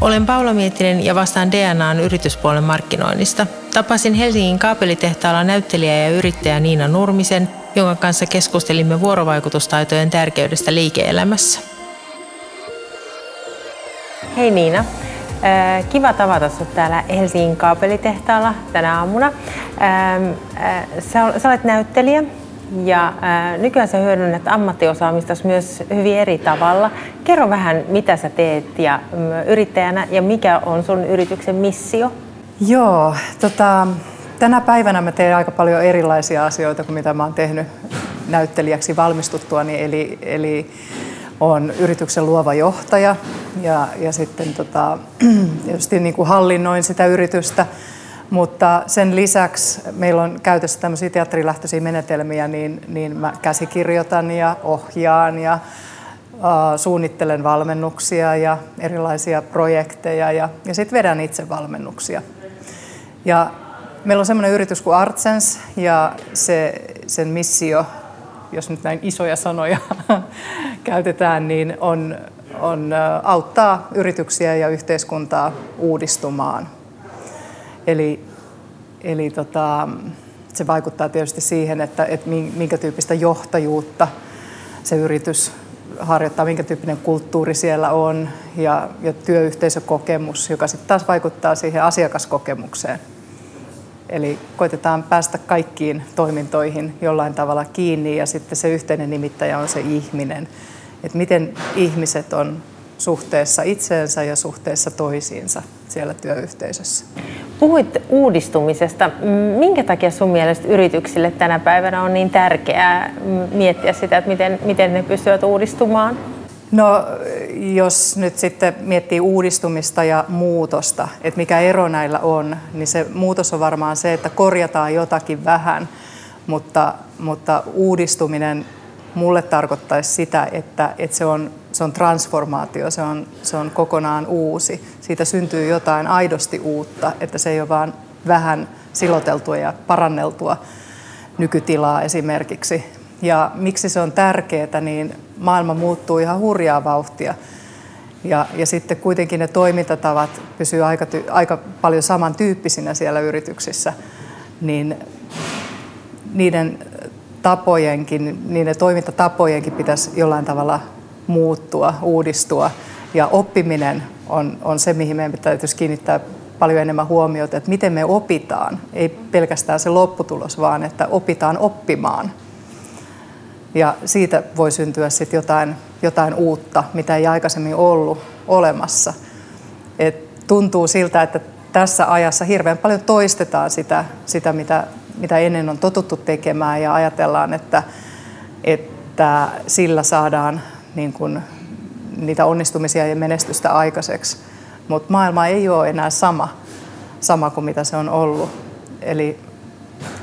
Olen Paula Miettinen ja vastaan DNAn yrityspuolen markkinoinnista. Tapasin Helsingin kaapelitehtaalla näyttelijä ja yrittäjä Niina Nurmisen, jonka kanssa keskustelimme vuorovaikutustaitojen tärkeydestä liike-elämässä. Hei Niina, äh, Kiva tavata sinut täällä Helsingin kaapelitehtaalla tänä aamuna. Ähm, äh, sä olet näyttelijä ja ää, nykyään sä hyödynnät ammattiosaamista myös hyvin eri tavalla. Kerro vähän, mitä sä teet ja mm, yrittäjänä ja mikä on sun yrityksen missio? Joo, tota, tänä päivänä mä teen aika paljon erilaisia asioita kuin mitä mä oon tehnyt näyttelijäksi valmistuttuani. Eli, eli on yrityksen luova johtaja ja, ja sitten tota, tietysti niin kuin hallinnoin sitä yritystä – mutta sen lisäksi meillä on käytössä tämmöisiä teatterilähtöisiä menetelmiä, niin, niin mä käsikirjoitan ja ohjaan ja suunnittelen valmennuksia ja erilaisia projekteja ja, ja sitten vedän itse valmennuksia. Ja meillä on semmoinen yritys kuin Artsens ja se, sen missio, jos nyt näin isoja sanoja käytetään, niin on, on auttaa yrityksiä ja yhteiskuntaa uudistumaan Eli, eli tota, se vaikuttaa tietysti siihen, että, että minkä tyyppistä johtajuutta se yritys harjoittaa, minkä tyyppinen kulttuuri siellä on ja, ja työyhteisökokemus, joka sitten taas vaikuttaa siihen asiakaskokemukseen. Eli koitetaan päästä kaikkiin toimintoihin jollain tavalla kiinni ja sitten se yhteinen nimittäjä on se ihminen. Että miten ihmiset on suhteessa itseensä ja suhteessa toisiinsa siellä työyhteisössä. Puhuit uudistumisesta. Minkä takia sun mielestä yrityksille tänä päivänä on niin tärkeää miettiä sitä, että miten, miten ne pystyvät uudistumaan? No jos nyt sitten miettii uudistumista ja muutosta, että mikä ero näillä on, niin se muutos on varmaan se, että korjataan jotakin vähän, mutta, mutta uudistuminen mulle tarkoittaisi sitä, että, että se, on, se on transformaatio, se on, se on kokonaan uusi. Siitä syntyy jotain aidosti uutta, että se ei ole vain vähän siloteltua ja paranneltua nykytilaa esimerkiksi. Ja miksi se on tärkeää, niin maailma muuttuu ihan hurjaa vauhtia. Ja, ja sitten kuitenkin ne toimintatavat pysyvät aika, aika paljon samantyyppisinä siellä yrityksissä, niin niiden tapojenkin, ne toimintatapojenkin pitäisi jollain tavalla muuttua, uudistua. Ja oppiminen on, on se, mihin meidän täytyisi kiinnittää paljon enemmän huomiota, että miten me opitaan. Ei pelkästään se lopputulos, vaan että opitaan oppimaan. Ja siitä voi syntyä sitten jotain, jotain uutta, mitä ei aikaisemmin ollut olemassa. Et tuntuu siltä, että tässä ajassa hirveän paljon toistetaan sitä, sitä mitä mitä ennen on totuttu tekemään ja ajatellaan, että, että sillä saadaan niin kuin, niitä onnistumisia ja menestystä aikaiseksi. Mutta maailma ei ole enää sama, sama kuin mitä se on ollut. Eli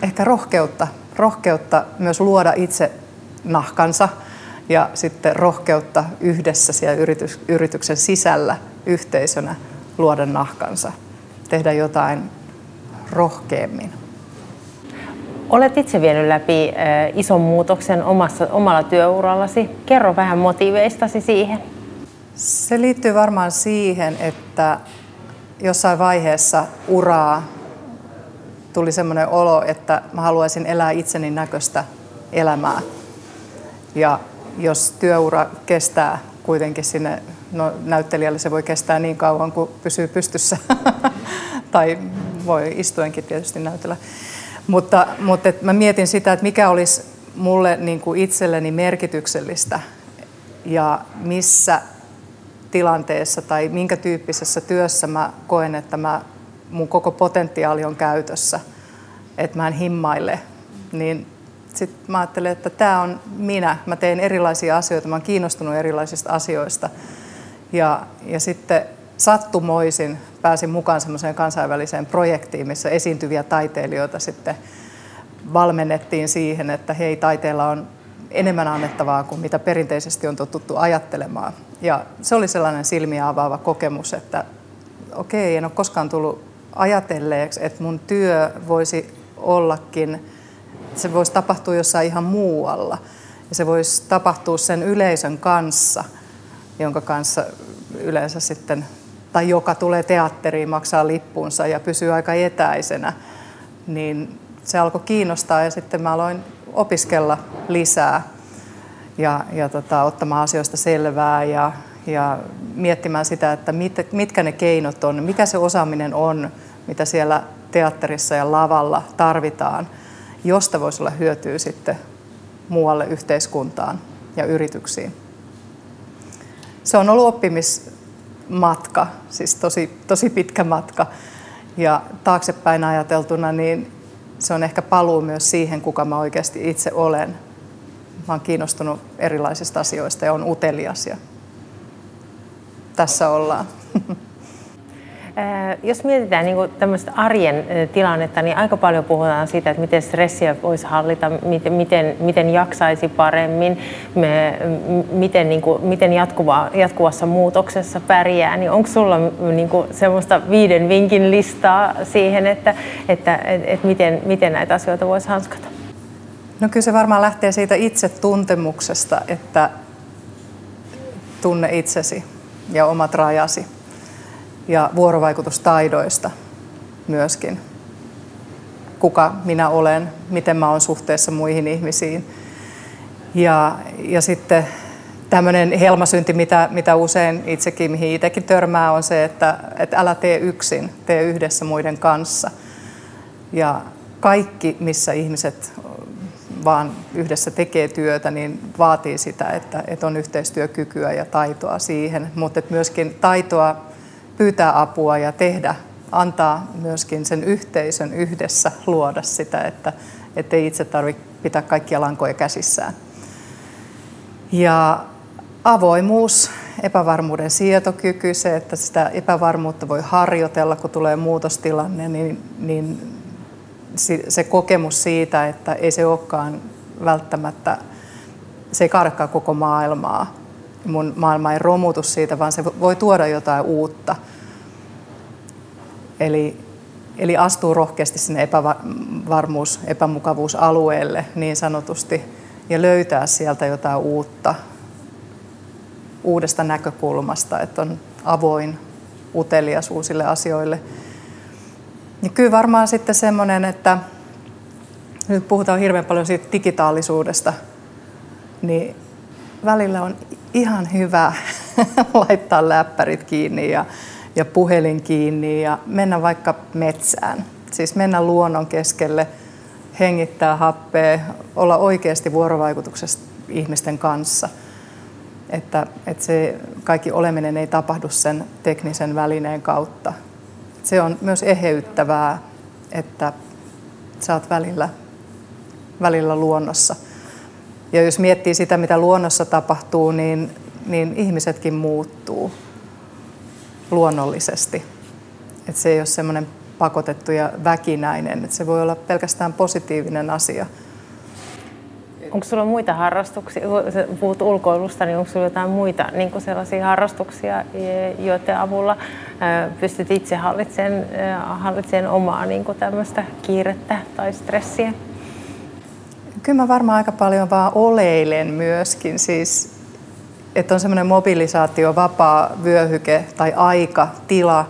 ehkä rohkeutta, rohkeutta myös luoda itse nahkansa ja sitten rohkeutta yhdessä siellä yritys, yrityksen sisällä yhteisönä luoda nahkansa, tehdä jotain rohkeammin. Olet itse vienyt läpi ison muutoksen omassa, omalla työurallasi. Kerro vähän motiiveistasi siihen. Se liittyy varmaan siihen, että jossain vaiheessa uraa tuli semmoinen olo, että mä haluaisin elää itseni näköistä elämää. Ja jos työura kestää kuitenkin sinne, no näyttelijälle se voi kestää niin kauan kuin pysyy pystyssä, tai voi istuenkin tietysti näytellä, mutta, mutta et mä mietin sitä, että mikä olisi mulle niin kuin itselleni merkityksellistä ja missä tilanteessa tai minkä tyyppisessä työssä mä koen, että mä, mun koko potentiaali on käytössä, että mä en himmaile, niin sitten mä ajattelen, että tämä on minä. Mä teen erilaisia asioita, mä oon kiinnostunut erilaisista asioista. Ja, ja sitten sattumoisin pääsin mukaan semmoiseen kansainväliseen projektiin, missä esiintyviä taiteilijoita sitten valmennettiin siihen, että hei, taiteella on enemmän annettavaa kuin mitä perinteisesti on totuttu ajattelemaan. Ja se oli sellainen silmiä avaava kokemus, että okei, en ole koskaan tullut ajatelleeksi, että mun työ voisi ollakin, se voisi tapahtua jossain ihan muualla. Ja se voisi tapahtua sen yleisön kanssa, jonka kanssa yleensä sitten tai joka tulee teatteriin, maksaa lippunsa ja pysyy aika etäisenä, niin se alkoi kiinnostaa ja sitten mä aloin opiskella lisää ja, ja tota, ottamaan asioista selvää ja, ja miettimään sitä, että mit, mitkä ne keinot on, mikä se osaaminen on, mitä siellä teatterissa ja lavalla tarvitaan, josta voisi olla hyötyä sitten muualle yhteiskuntaan ja yrityksiin. Se on ollut oppimismatka, siis tosi, tosi pitkä matka. Ja taaksepäin ajateltuna, niin se on ehkä paluu myös siihen, kuka mä oikeasti itse olen. Mä oon kiinnostunut erilaisista asioista ja on utelias ja tässä ollaan. Jos mietitään niin tämmöistä arjen tilannetta, niin aika paljon puhutaan siitä, että miten stressiä voisi hallita, miten, miten, jaksaisi paremmin, me, miten, niin kuin, miten jatkuva, jatkuvassa muutoksessa pärjää. Niin onko sulla niin kuin, semmoista viiden vinkin listaa siihen, että, että, että, että miten, miten näitä asioita voisi hanskata? No kyllä se varmaan lähtee siitä itsetuntemuksesta, että tunne itsesi ja omat rajasi ja vuorovaikutustaidoista myöskin. Kuka minä olen, miten mä olen suhteessa muihin ihmisiin. Ja, ja sitten tämmöinen helmasynti, mitä, mitä usein itsekin, mihin itsekin törmää, on se, että, että älä tee yksin, tee yhdessä muiden kanssa. Ja kaikki, missä ihmiset vaan yhdessä tekee työtä, niin vaatii sitä, että, että on yhteistyökykyä ja taitoa siihen, mutta myöskin taitoa pyytää apua ja tehdä, antaa myöskin sen yhteisön yhdessä luoda sitä, että ei itse tarvitse pitää kaikkia lankoja käsissään. Ja avoimuus, epävarmuuden sietokyky, se, että sitä epävarmuutta voi harjoitella, kun tulee muutostilanne, niin, niin se kokemus siitä, että ei se olekaan välttämättä, se ei koko maailmaa, mun maailma ei romutu siitä, vaan se voi tuoda jotain uutta. Eli, eli astuu rohkeasti sinne epävarmuus, epämukavuusalueelle niin sanotusti ja löytää sieltä jotain uutta, uudesta näkökulmasta, että on avoin, utelias uusille asioille. Ja kyllä varmaan sitten semmoinen, että nyt puhutaan hirveän paljon siitä digitaalisuudesta, niin välillä on ihan hyvä laittaa läppärit kiinni ja, ja puhelin kiinni ja mennä vaikka metsään. Siis mennä luonnon keskelle, hengittää happea, olla oikeasti vuorovaikutuksessa ihmisten kanssa. Että, että se kaikki oleminen ei tapahdu sen teknisen välineen kautta. Se on myös eheyttävää, että sä oot välillä, välillä luonnossa. Ja jos miettii sitä, mitä luonnossa tapahtuu, niin, niin ihmisetkin muuttuu luonnollisesti. Että se ei ole semmoinen pakotettu ja väkinäinen, että se voi olla pelkästään positiivinen asia. Onko sulla muita harrastuksia, kun puhut ulkoilusta, niin onko sulla jotain muita niin kuin sellaisia harrastuksia, joiden avulla pystyt itse hallitsemaan, hallitsemaan omaa niin kuin tämmöistä kiirettä tai stressiä? Kyllä mä varmaan aika paljon vaan oleilen myöskin, siis että on semmoinen mobilisaatio, vapaa vyöhyke tai aika, tila,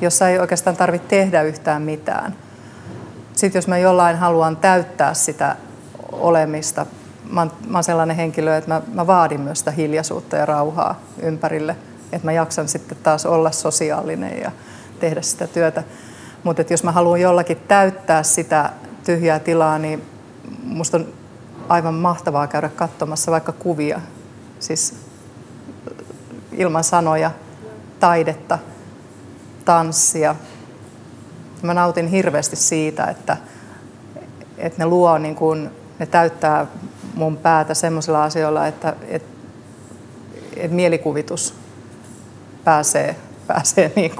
jossa ei oikeastaan tarvitse tehdä yhtään mitään. Sitten jos mä jollain haluan täyttää sitä olemista, mä oon, mä oon sellainen henkilö, että mä, mä vaadin myös sitä hiljaisuutta ja rauhaa ympärille, että mä jaksan sitten taas olla sosiaalinen ja tehdä sitä työtä. Mutta jos mä haluan jollakin täyttää sitä tyhjää tilaa, niin musta on aivan mahtavaa käydä katsomassa vaikka kuvia, siis ilman sanoja, taidetta, tanssia. Mä nautin hirveästi siitä, että, että ne luo, niin kun, ne täyttää mun päätä semmoisilla asioilla, että, että, että mielikuvitus pääsee, pääsee niin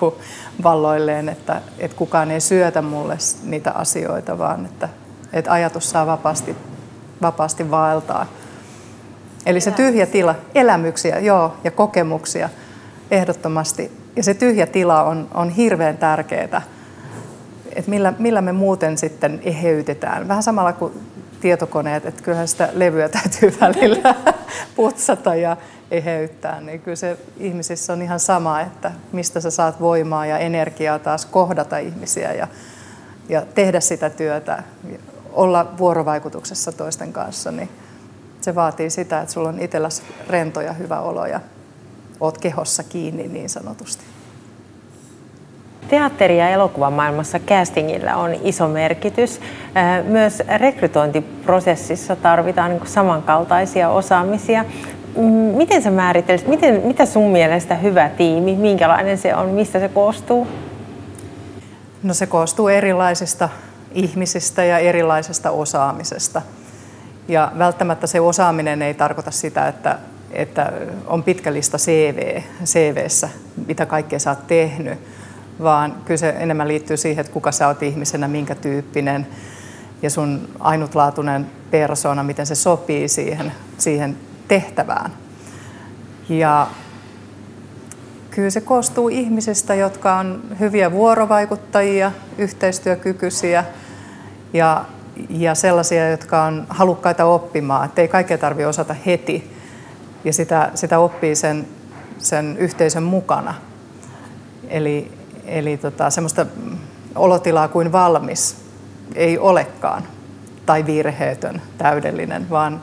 valloilleen, että, että kukaan ei syötä mulle niitä asioita, vaan että, että ajatus saa vapaasti, vapaasti vaeltaa. Eli se tyhjä tila, elämyksiä, joo, ja kokemuksia ehdottomasti. Ja se tyhjä tila on, on hirveän tärkeää, että millä, millä me muuten sitten eheytetään. Vähän samalla kuin tietokoneet, että kyllähän sitä levyä täytyy välillä putsata ja eheyttää, niin kyllä se ihmisissä on ihan sama, että mistä sä saat voimaa ja energiaa taas kohdata ihmisiä ja, ja tehdä sitä työtä, olla vuorovaikutuksessa toisten kanssa, niin se vaatii sitä, että sulla on itselläsi rento ja hyvä olo ja oot kehossa kiinni niin sanotusti. Teatteri- ja elokuvamaailmassa castingilla on iso merkitys. Myös rekrytointiprosessissa tarvitaan niin samankaltaisia osaamisia. Miten sä määrittelisit, miten, mitä sun mielestä hyvä tiimi, minkälainen se on, mistä se koostuu? No se koostuu erilaisista ihmisistä ja erilaisesta osaamisesta. Ja välttämättä se osaaminen ei tarkoita sitä, että, että on pitkä lista CV, CVssä, mitä kaikkea sä oot tehnyt, vaan kyllä se enemmän liittyy siihen, että kuka sä oot ihmisenä, minkä tyyppinen ja sun ainutlaatuinen persona, miten se sopii siihen, siihen tehtävään. Ja kyllä se koostuu ihmisistä, jotka on hyviä vuorovaikuttajia, yhteistyökykyisiä ja, ja sellaisia, jotka on halukkaita oppimaan. Että ei kaikkea tarvitse osata heti ja sitä, sitä oppii sen, sen yhteisön mukana. Eli, eli tota, semmoista olotilaa kuin valmis ei olekaan tai virheetön, täydellinen, vaan,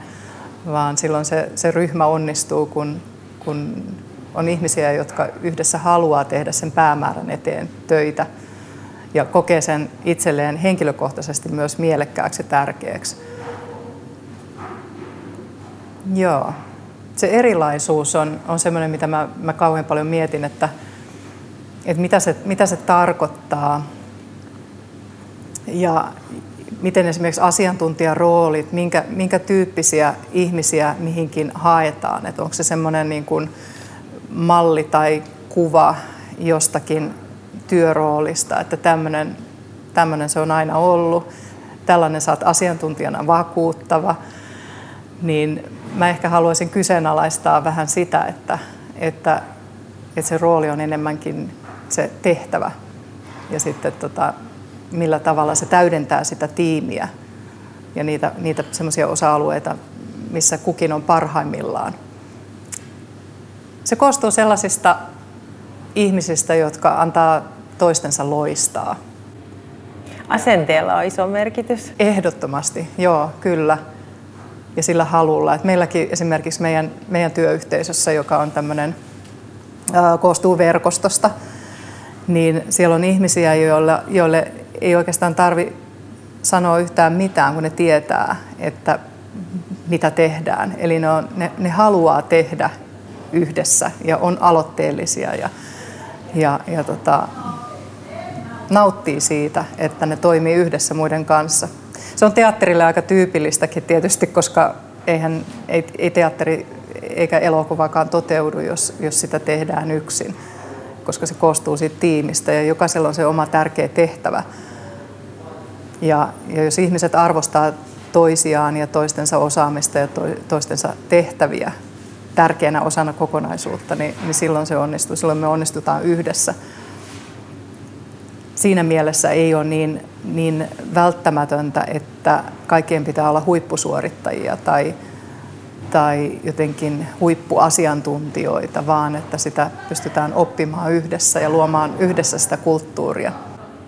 vaan silloin se, se ryhmä onnistuu, kun, kun on ihmisiä, jotka yhdessä haluaa tehdä sen päämäärän eteen töitä ja kokee sen itselleen henkilökohtaisesti myös mielekkääksi ja tärkeäksi. Joo. Se erilaisuus on, on sellainen, mitä mä, mä kauhean paljon mietin, että, että mitä, se, mitä se tarkoittaa ja miten esimerkiksi asiantuntijaroolit, minkä, minkä tyyppisiä ihmisiä mihinkin haetaan. Että onko se semmoinen niin malli tai kuva jostakin työroolista, että tämmöinen, tämmöinen se on aina ollut, tällainen saat asiantuntijana vakuuttava, niin mä ehkä haluaisin kyseenalaistaa vähän sitä, että, että, että se rooli on enemmänkin se tehtävä ja sitten tota, millä tavalla se täydentää sitä tiimiä ja niitä, niitä semmoisia osa-alueita, missä kukin on parhaimmillaan. Se koostuu sellaisista ihmisistä, jotka antaa toistensa loistaa. Asenteella on iso merkitys. Ehdottomasti, joo, kyllä. Ja sillä halulla. Et meilläkin esimerkiksi meidän, meidän työyhteisössä, joka on tämmöinen, koostuu verkostosta, niin siellä on ihmisiä, joille, joille ei oikeastaan tarvi sanoa yhtään mitään, kun ne tietää, että mitä tehdään. Eli ne, on, ne, ne haluaa tehdä yhdessä ja on aloitteellisia ja, ja, ja tota, nauttii siitä, että ne toimii yhdessä muiden kanssa. Se on teatterille aika tyypillistäkin tietysti, koska eihän, ei, ei teatteri eikä elokuvakaan toteudu, jos, jos sitä tehdään yksin, koska se koostuu siitä tiimistä ja jokaisella on se oma tärkeä tehtävä. Ja, ja jos ihmiset arvostaa toisiaan ja toistensa osaamista ja to, toistensa tehtäviä tärkeänä osana kokonaisuutta, niin, niin silloin se onnistuu. Silloin me onnistutaan yhdessä. Siinä mielessä ei ole niin, niin välttämätöntä, että kaikkien pitää olla huippusuorittajia tai, tai jotenkin huippuasiantuntijoita, vaan että sitä pystytään oppimaan yhdessä ja luomaan yhdessä sitä kulttuuria.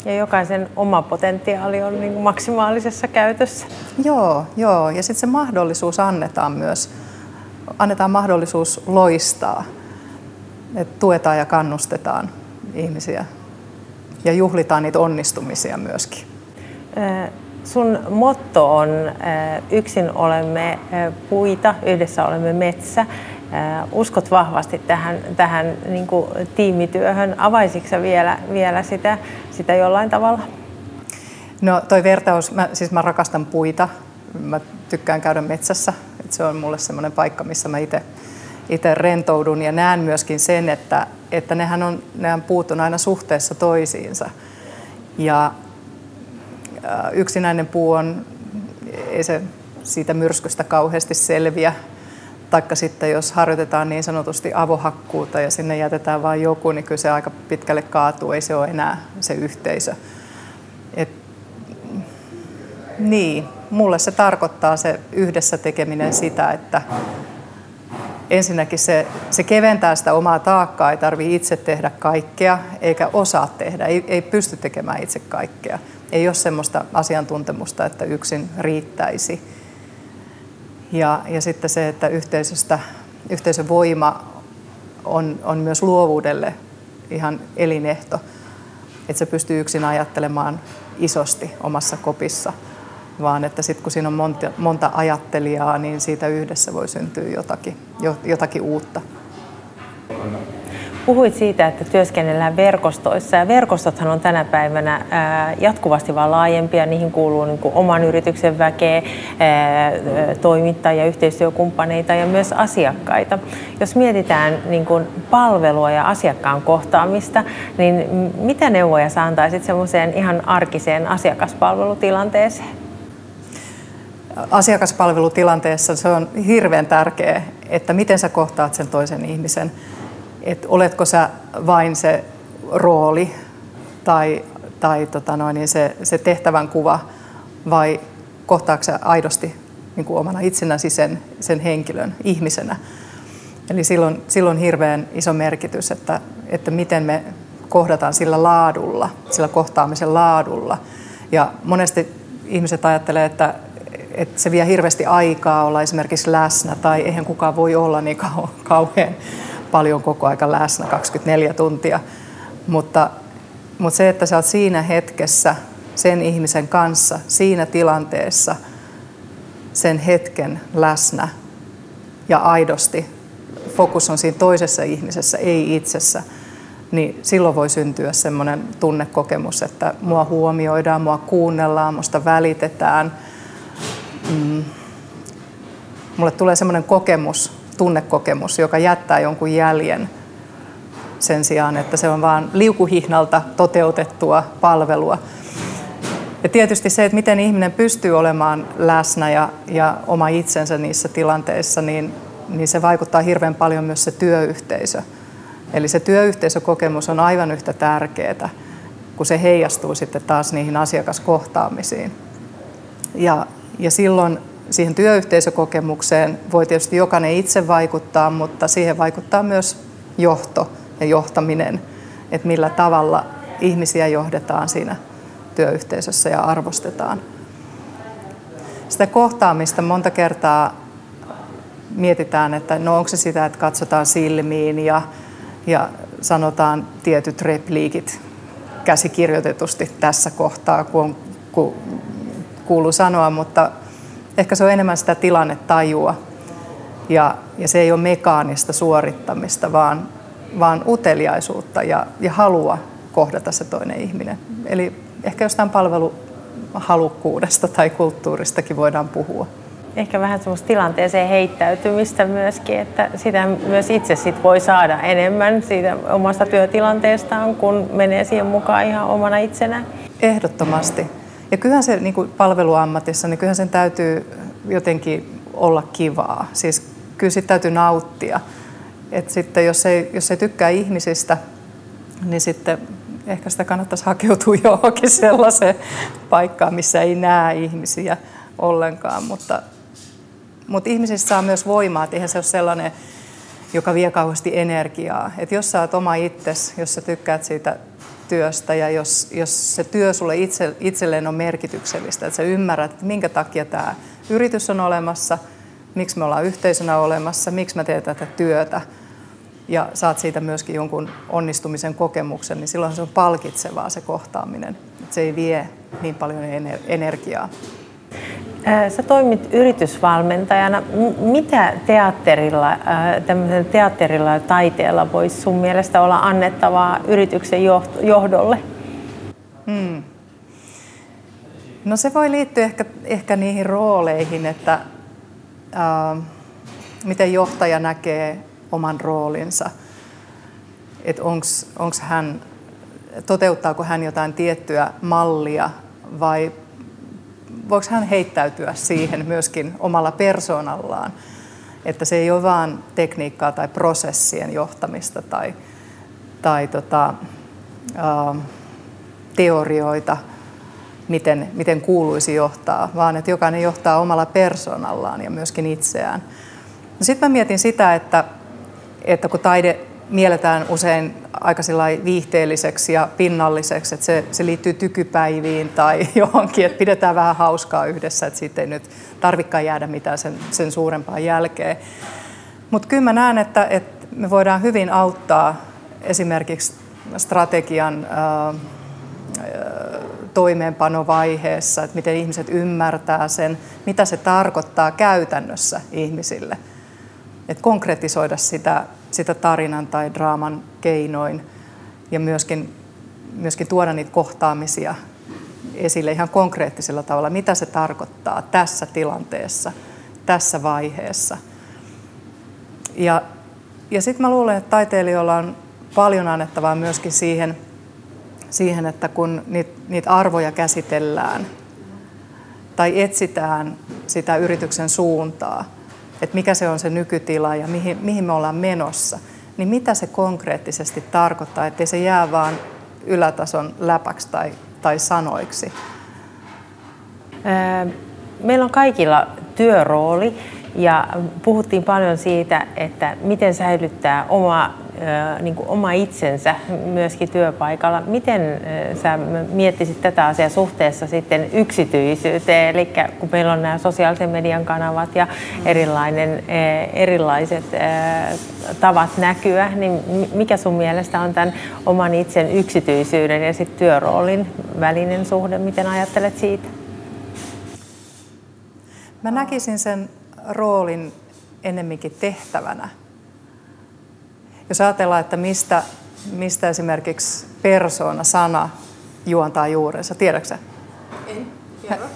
Ja jokaisen oma potentiaali on niin kuin maksimaalisessa käytössä. Joo, joo. ja sitten se mahdollisuus annetaan myös. Annetaan mahdollisuus loistaa. Et tuetaan ja kannustetaan ihmisiä ja juhlitaan niitä onnistumisia myöskin. Sun motto on yksin olemme puita, yhdessä olemme metsä. Uskot vahvasti tähän, tähän niin kuin tiimityöhön. Avaisitko vielä, vielä sitä, sitä jollain tavalla? No toi vertaus, mä, siis mä rakastan puita. Mä tykkään käydä metsässä. Et se on mulle semmoinen paikka, missä mä itse rentoudun ja näen myöskin sen, että, että nehän on, nehän puut on aina suhteessa toisiinsa. Ja yksinäinen puu on, ei se siitä myrskystä kauheasti selviä. Taikka sitten jos harjoitetaan niin sanotusti avohakkuuta ja sinne jätetään vain joku, niin kyllä se aika pitkälle kaatuu, ei se ole enää se yhteisö. Et Niin, mulle se tarkoittaa se yhdessä tekeminen sitä, että ensinnäkin se, se keventää sitä omaa taakkaa, ei tarvitse itse tehdä kaikkea, eikä osaa tehdä, ei, ei pysty tekemään itse kaikkea. Ei ole semmoista asiantuntemusta, että yksin riittäisi. Ja, ja sitten se, että yhteisöstä, yhteisön voima on, on myös luovuudelle ihan elinehto, että se pystyy yksin ajattelemaan isosti omassa kopissa, vaan että sitten kun siinä on monta, monta ajattelijaa, niin siitä yhdessä voi syntyä jotakin, jotakin uutta. Puhuit siitä, että työskennellään verkostoissa ja verkostothan on tänä päivänä jatkuvasti vaan laajempia. Niihin kuuluu niin kuin oman yrityksen väkeä, toimittajia, yhteistyökumppaneita ja myös asiakkaita. Jos mietitään niin kuin palvelua ja asiakkaan kohtaamista, niin mitä neuvoja sä antaisit semmoiseen ihan arkiseen asiakaspalvelutilanteeseen? Asiakaspalvelutilanteessa se on hirveän tärkeää, että miten sä kohtaat sen toisen ihmisen että oletko sä vain se rooli tai, tai tota noin, niin se, se tehtävän kuva vai kohtaako sä aidosti niin kuin omana itsenäsi sen, sen henkilön ihmisenä. Eli silloin, silloin hirveän iso merkitys, että, että miten me kohdataan sillä laadulla, sillä kohtaamisen laadulla. Ja monesti ihmiset ajattelee, että, että se vie hirveästi aikaa olla esimerkiksi läsnä tai eihän kukaan voi olla niin kauhean paljon koko aika läsnä 24 tuntia. Mutta, mutta se, että sä oot siinä hetkessä sen ihmisen kanssa, siinä tilanteessa, sen hetken läsnä ja aidosti, fokus on siinä toisessa ihmisessä, ei itsessä, niin silloin voi syntyä semmoinen tunnekokemus, että mua huomioidaan, mua kuunnellaan, musta välitetään. Mm. Mulle tulee semmoinen kokemus, tunnekokemus, joka jättää jonkun jäljen sen sijaan, että se on vain liukuhihnalta toteutettua palvelua. Ja tietysti se, että miten ihminen pystyy olemaan läsnä ja, ja oma itsensä niissä tilanteissa, niin, niin se vaikuttaa hirveän paljon myös se työyhteisö. Eli se työyhteisökokemus on aivan yhtä tärkeää, kun se heijastuu sitten taas niihin asiakaskohtaamisiin. Ja, ja silloin siihen työyhteisökokemukseen voi tietysti jokainen itse vaikuttaa, mutta siihen vaikuttaa myös johto ja johtaminen, että millä tavalla ihmisiä johdetaan siinä työyhteisössä ja arvostetaan. Sitä kohtaamista monta kertaa mietitään, että no onko se sitä, että katsotaan silmiin ja, ja sanotaan tietyt repliikit käsikirjoitetusti tässä kohtaa, kun, on, kun kuuluu sanoa, mutta ehkä se on enemmän sitä tilannetajua ja, ja se ei ole mekaanista suorittamista, vaan, vaan uteliaisuutta ja, ja halua kohdata se toinen ihminen. Eli ehkä jostain palveluhalukkuudesta tai kulttuuristakin voidaan puhua. Ehkä vähän semmoista tilanteeseen heittäytymistä myöskin, että sitä myös itse sit voi saada enemmän siitä omasta työtilanteestaan, kun menee siihen mukaan ihan omana itsenään. Ehdottomasti. Ja kyllähän se niin kuin palveluammatissa, niin kyllähän sen täytyy jotenkin olla kivaa. Siis kyllä sitä täytyy nauttia. Et sitten jos ei, jos ei tykkää ihmisistä, niin sitten ehkä sitä kannattaisi hakeutua johonkin sellaiseen paikkaan, missä ei näe ihmisiä ollenkaan. Mutta, mutta ihmisistä saa myös voimaa, että eihän se ole sellainen, joka vie kauheasti energiaa. Et jos sä oot oma itsesi, jos sä tykkäät siitä työstä ja jos, jos se työ sulle itse, itselleen on merkityksellistä, että sä ymmärrät, että minkä takia tämä yritys on olemassa, miksi me ollaan yhteisönä olemassa, miksi mä teen tätä työtä ja saat siitä myöskin jonkun onnistumisen kokemuksen, niin silloin se on palkitsevaa se kohtaaminen. Että se ei vie niin paljon energiaa. Sä toimit yritysvalmentajana. Mitä teatterilla, teatterilla ja taiteella voisi sun mielestä olla annettavaa yrityksen johdolle? Hmm. No se voi liittyä ehkä, ehkä niihin rooleihin, että äh, miten johtaja näkee oman roolinsa. Että onko hän, toteuttaako hän jotain tiettyä mallia vai voiko hän heittäytyä siihen myöskin omalla persoonallaan, että se ei ole vain tekniikkaa tai prosessien johtamista tai, tai tota, ä, teorioita, miten, miten kuuluisi johtaa, vaan että jokainen johtaa omalla persoonallaan ja myöskin itseään. No Sitten mä mietin sitä, että, että kun taide mielletään usein aika viihteelliseksi ja pinnalliseksi, että se, se liittyy tykypäiviin tai johonkin, että pidetään vähän hauskaa yhdessä, että siitä ei nyt tarvikaan jäädä mitään sen, sen suurempaa jälkeen. Mutta kyllä mä näen, että, että me voidaan hyvin auttaa esimerkiksi strategian ää, toimeenpanovaiheessa, että miten ihmiset ymmärtää sen, mitä se tarkoittaa käytännössä ihmisille. Että konkretisoida sitä, sitä tarinan tai draaman keinoin ja myöskin, myöskin tuoda niitä kohtaamisia esille ihan konkreettisella tavalla, mitä se tarkoittaa tässä tilanteessa, tässä vaiheessa. Ja, ja sitten mä luulen, että taiteilijoilla on paljon annettavaa myöskin siihen, siihen että kun niitä, niitä arvoja käsitellään tai etsitään sitä yrityksen suuntaa, että mikä se on se nykytila ja mihin, mihin me ollaan menossa, niin mitä se konkreettisesti tarkoittaa, ettei se jää vaan ylätason läpäksi tai, tai sanoiksi. Meillä on kaikilla työrooli ja puhuttiin paljon siitä, että miten säilyttää oma niin kuin oma itsensä myöskin työpaikalla. Miten sä miettisit tätä asiaa suhteessa sitten yksityisyyteen? Eli kun meillä on nämä sosiaalisen median kanavat ja erilainen, erilaiset tavat näkyä, niin mikä sun mielestä on tämän oman itsen yksityisyyden ja sitten työroolin välinen suhde? Miten ajattelet siitä? Mä näkisin sen roolin ennemminkin tehtävänä jos ajatellaan, että mistä, mistä esimerkiksi persoona-sana juontaa juurensa, tiedätkö En,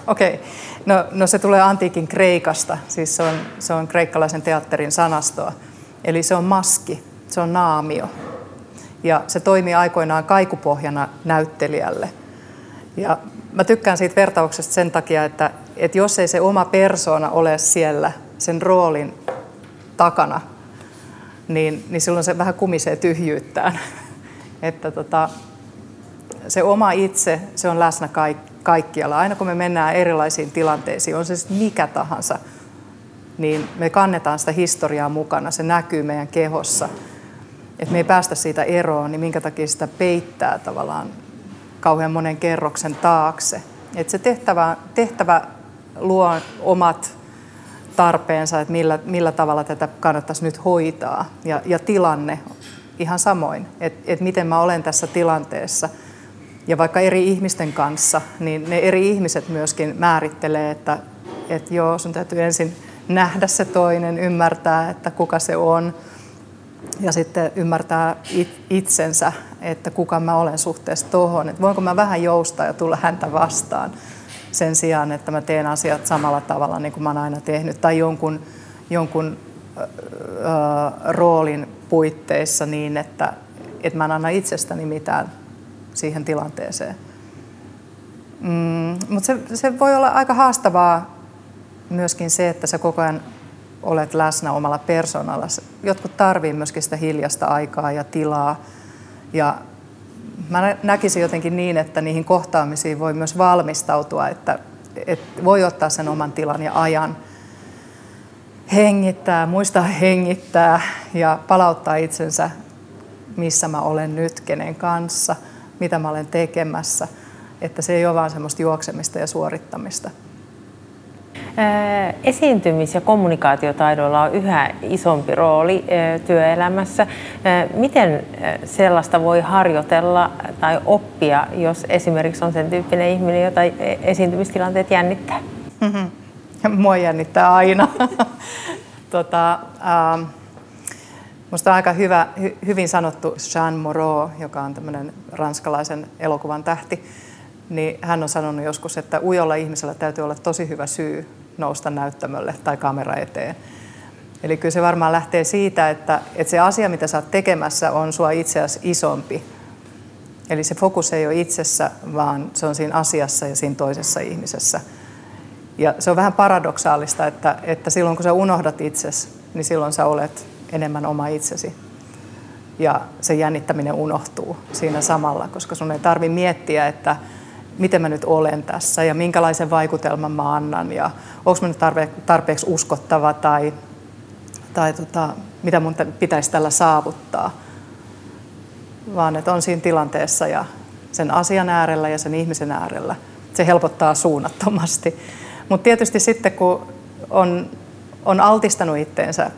Okei. Okay. No, no se tulee antiikin Kreikasta, siis se on, se on kreikkalaisen teatterin sanastoa. Eli se on maski, se on naamio. Ja se toimii aikoinaan kaikupohjana näyttelijälle. Ja mä tykkään siitä vertauksesta sen takia, että, että jos ei se oma persoona ole siellä sen roolin takana, niin, niin silloin se vähän kumisee tyhjyyttään. että tota, se oma itse, se on läsnä kaik- kaikkialla. Aina kun me mennään erilaisiin tilanteisiin, on se sitten mikä tahansa, niin me kannetaan sitä historiaa mukana, se näkyy meidän kehossa. Että me ei päästä siitä eroon, niin minkä takia sitä peittää tavallaan kauhean monen kerroksen taakse. Että se tehtävä, tehtävä luo omat tarpeensa, että millä, millä tavalla tätä kannattaisi nyt hoitaa. Ja, ja tilanne ihan samoin, että et miten mä olen tässä tilanteessa. Ja vaikka eri ihmisten kanssa, niin ne eri ihmiset myöskin määrittelee, että, että joo, sun täytyy ensin nähdä se toinen, ymmärtää, että kuka se on, ja sitten ymmärtää itsensä, että kuka mä olen suhteessa tuohon, että voinko mä vähän joustaa ja tulla häntä vastaan sen sijaan, että mä teen asiat samalla tavalla niin kuin mä oon aina tehnyt tai jonkun, jonkun äh, roolin puitteissa niin, että, että mä en anna itsestäni mitään siihen tilanteeseen. Mm, mutta se, se voi olla aika haastavaa myöskin se, että sä koko ajan olet läsnä omalla persoonalla. Jotkut tarvii myöskin sitä hiljasta aikaa ja tilaa. Ja mä näkisin jotenkin niin, että niihin kohtaamisiin voi myös valmistautua, että, että voi ottaa sen oman tilan ja ajan, hengittää, muistaa hengittää ja palauttaa itsensä, missä mä olen nyt, kenen kanssa, mitä mä olen tekemässä. Että se ei ole vaan semmoista juoksemista ja suorittamista. Esiintymis- ja kommunikaatiotaidoilla on yhä isompi rooli työelämässä. Miten sellaista voi harjoitella tai oppia, jos esimerkiksi on sen tyyppinen ihminen, jota esiintymistilanteet jännittää? Mm-hmm. Mua jännittää aina. tota, ähm, Minusta on aika hyvä, hy, hyvin sanottu Jean Moreau, joka on tämmöinen ranskalaisen elokuvan tähti, niin hän on sanonut joskus, että ujolla ihmisellä täytyy olla tosi hyvä syy nousta näyttämölle tai kamera eteen. Eli kyllä se varmaan lähtee siitä, että, että se asia, mitä sä oot tekemässä, on sua itse asiassa isompi. Eli se fokus ei ole itsessä, vaan se on siinä asiassa ja siinä toisessa ihmisessä. Ja se on vähän paradoksaalista, että, että silloin kun sä unohdat itsesi, niin silloin sä olet enemmän oma itsesi. Ja se jännittäminen unohtuu siinä samalla, koska sun ei tarvi miettiä, että miten mä nyt olen tässä ja minkälaisen vaikutelman mä annan ja onko mä nyt tarpeeksi uskottava tai, tai tota, mitä mun pitäisi tällä saavuttaa. Vaan että on siinä tilanteessa ja sen asian äärellä ja sen ihmisen äärellä. Se helpottaa suunnattomasti. Mutta tietysti sitten kun on, on altistanut itteensä,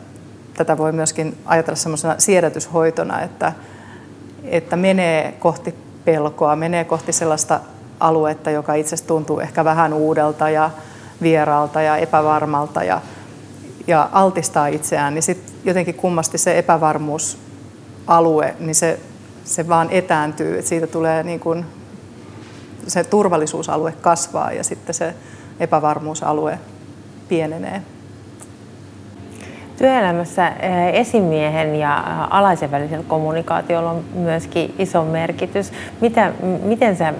tätä voi myöskin ajatella semmoisena siedätyshoitona, että, että menee kohti pelkoa, menee kohti sellaista aluetta, joka itse tuntuu ehkä vähän uudelta ja vieraalta ja epävarmalta ja, ja altistaa itseään, niin sitten jotenkin kummasti se epävarmuusalue, niin se, se vaan etääntyy, että siitä tulee niin kuin, se turvallisuusalue kasvaa ja sitten se epävarmuusalue pienenee. Työelämässä eh, esimiehen ja eh, alaisen välisellä kommunikaatiolla on myöskin iso merkitys. Mitä, miten sä eh,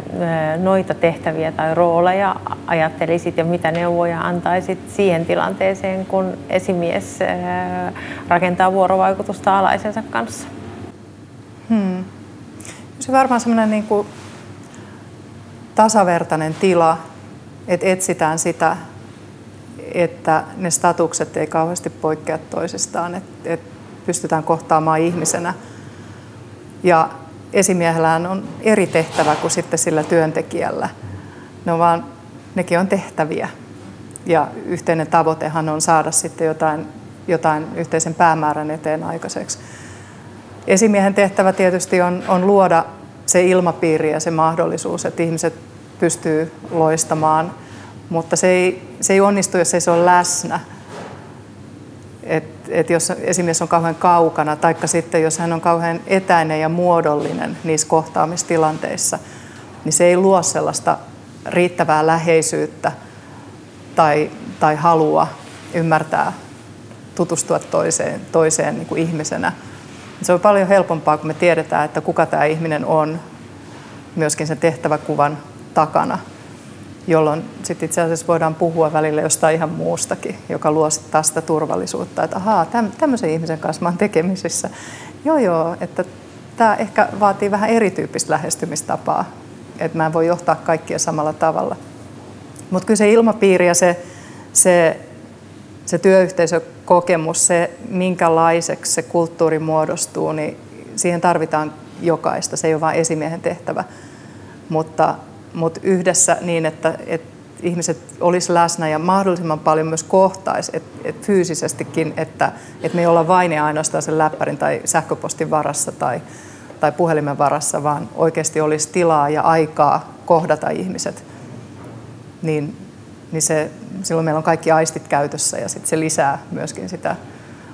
noita tehtäviä tai rooleja ajattelisit ja mitä neuvoja antaisit siihen tilanteeseen, kun esimies rakentaa vuorovaikutusta alaisensa kanssa? Hmm. Se varmaan semmoinen niin kuin tasavertainen tila, että etsitään sitä että ne statukset ei kauheasti poikkea toisistaan, että, pystytään kohtaamaan ihmisenä. Ja esimiehellään on eri tehtävä kuin sitten sillä työntekijällä. Ne on vaan, nekin on tehtäviä. Ja yhteinen tavoitehan on saada sitten jotain, jotain yhteisen päämäärän eteen aikaiseksi. Esimiehen tehtävä tietysti on, on luoda se ilmapiiri ja se mahdollisuus, että ihmiset pystyy loistamaan – mutta se ei, se ei onnistu, jos ei se ole läsnä. Et, et jos esimies on kauhean kaukana, tai sitten jos hän on kauhean etäinen ja muodollinen niissä kohtaamistilanteissa, niin se ei luo sellaista riittävää läheisyyttä tai, tai halua ymmärtää, tutustua toiseen, toiseen niin kuin ihmisenä. Se on paljon helpompaa, kun me tiedetään, että kuka tämä ihminen on myöskin sen tehtäväkuvan takana jolloin sitten itse asiassa voidaan puhua välillä jostain ihan muustakin, joka luo sitten sitä turvallisuutta, että ahaa, tämmöisen ihmisen kanssa mä oon tekemisissä. Joo, joo, että tämä ehkä vaatii vähän erityyppistä lähestymistapaa, että mä en voi johtaa kaikkia samalla tavalla. Mutta kyllä se ilmapiiri ja se, se, se työyhteisökokemus, se minkälaiseksi se kulttuuri muodostuu, niin siihen tarvitaan jokaista. Se ei ole vain esimiehen tehtävä. Mutta mutta yhdessä niin, että, että ihmiset olisi läsnä ja mahdollisimman paljon myös kohtaisi et, et fyysisestikin, että et me ei olla vain ja ainoastaan sen läppärin tai sähköpostin varassa tai, tai puhelimen varassa, vaan oikeasti olisi tilaa ja aikaa kohdata ihmiset. Niin, niin se, silloin meillä on kaikki aistit käytössä ja sit se lisää myöskin sitä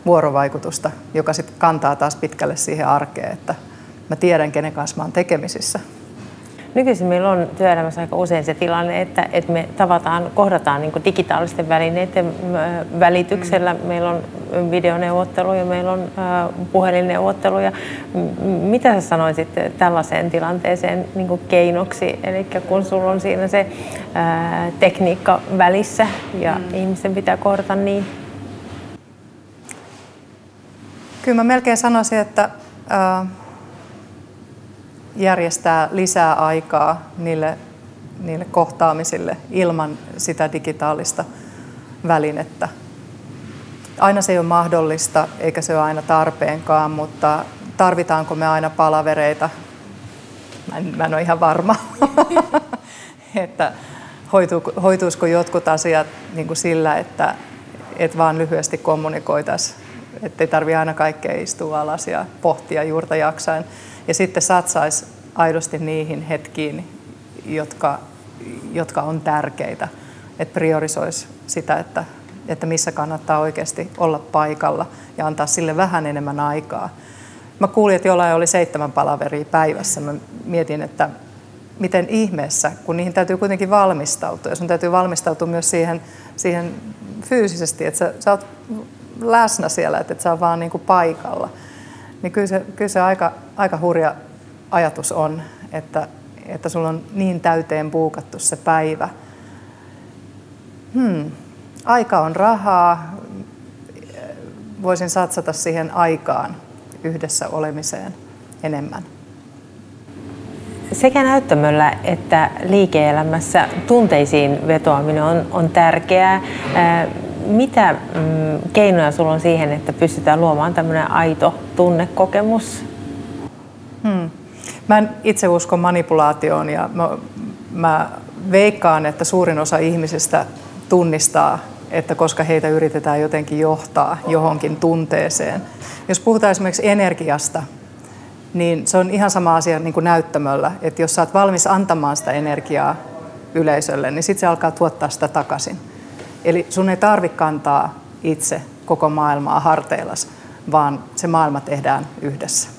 vuorovaikutusta, joka sitten kantaa taas pitkälle siihen arkeen, että mä tiedän, kenen kanssa mä oon tekemisissä. Nykyisin meillä on työelämässä aika usein se tilanne, että, että me tavataan, kohdataan niin digitaalisten välineiden välityksellä. Mm. Meillä on videoneuvotteluja, meillä on puhelinneuvotteluja. Mitä sä sanoisit tällaiseen tilanteeseen niin keinoksi? Eli kun sulla on siinä se ää, tekniikka välissä ja mm. ihmisten pitää kohdata niin. Kyllä mä melkein sanoisin, että äh, järjestää lisää aikaa niille, niille kohtaamisille ilman sitä digitaalista välinettä. Aina se ei ole mahdollista eikä se ole aina tarpeenkaan, mutta tarvitaanko me aina palavereita? Mä en, mä en ole ihan varma, että hoituisiko jotkut asiat niin kuin sillä, että, että vaan lyhyesti kommunikoitaisiin, ettei tarvitse aina kaikkea istua alas ja pohtia juurta jaksain ja sitten satsaisi aidosti niihin hetkiin, jotka, jotka on tärkeitä. Että priorisoisi sitä, että, että missä kannattaa oikeasti olla paikalla ja antaa sille vähän enemmän aikaa. Mä kuulin, että jollain oli seitsemän palaveria päivässä. Mä mietin, että miten ihmeessä, kun niihin täytyy kuitenkin valmistautua. Ja sun täytyy valmistautua myös siihen, siihen fyysisesti, että sä, sä oot läsnä siellä, että et sä oot vaan niin kuin paikalla niin kyllä se, kyllä se aika, aika hurja ajatus on, että, että sulla on niin täyteen puukattu se päivä. Hmm. Aika on rahaa. Voisin satsata siihen aikaan yhdessä olemiseen enemmän. sekä näyttämöllä että liike-elämässä tunteisiin vetoaminen on, on tärkeää. Mitä mm, keinoja sulla on siihen, että pystytään luomaan tämmöinen aito tunnekokemus? Hmm. Mä en itse usko manipulaatioon ja mä, mä veikkaan, että suurin osa ihmisistä tunnistaa, että koska heitä yritetään jotenkin johtaa johonkin tunteeseen. Jos puhutaan esimerkiksi energiasta, niin se on ihan sama asia niin kuin näyttämöllä, että jos sä oot valmis antamaan sitä energiaa yleisölle, niin sitten se alkaa tuottaa sitä takaisin. Eli sun ei tarvitse kantaa itse koko maailmaa harteillas, vaan se maailma tehdään yhdessä.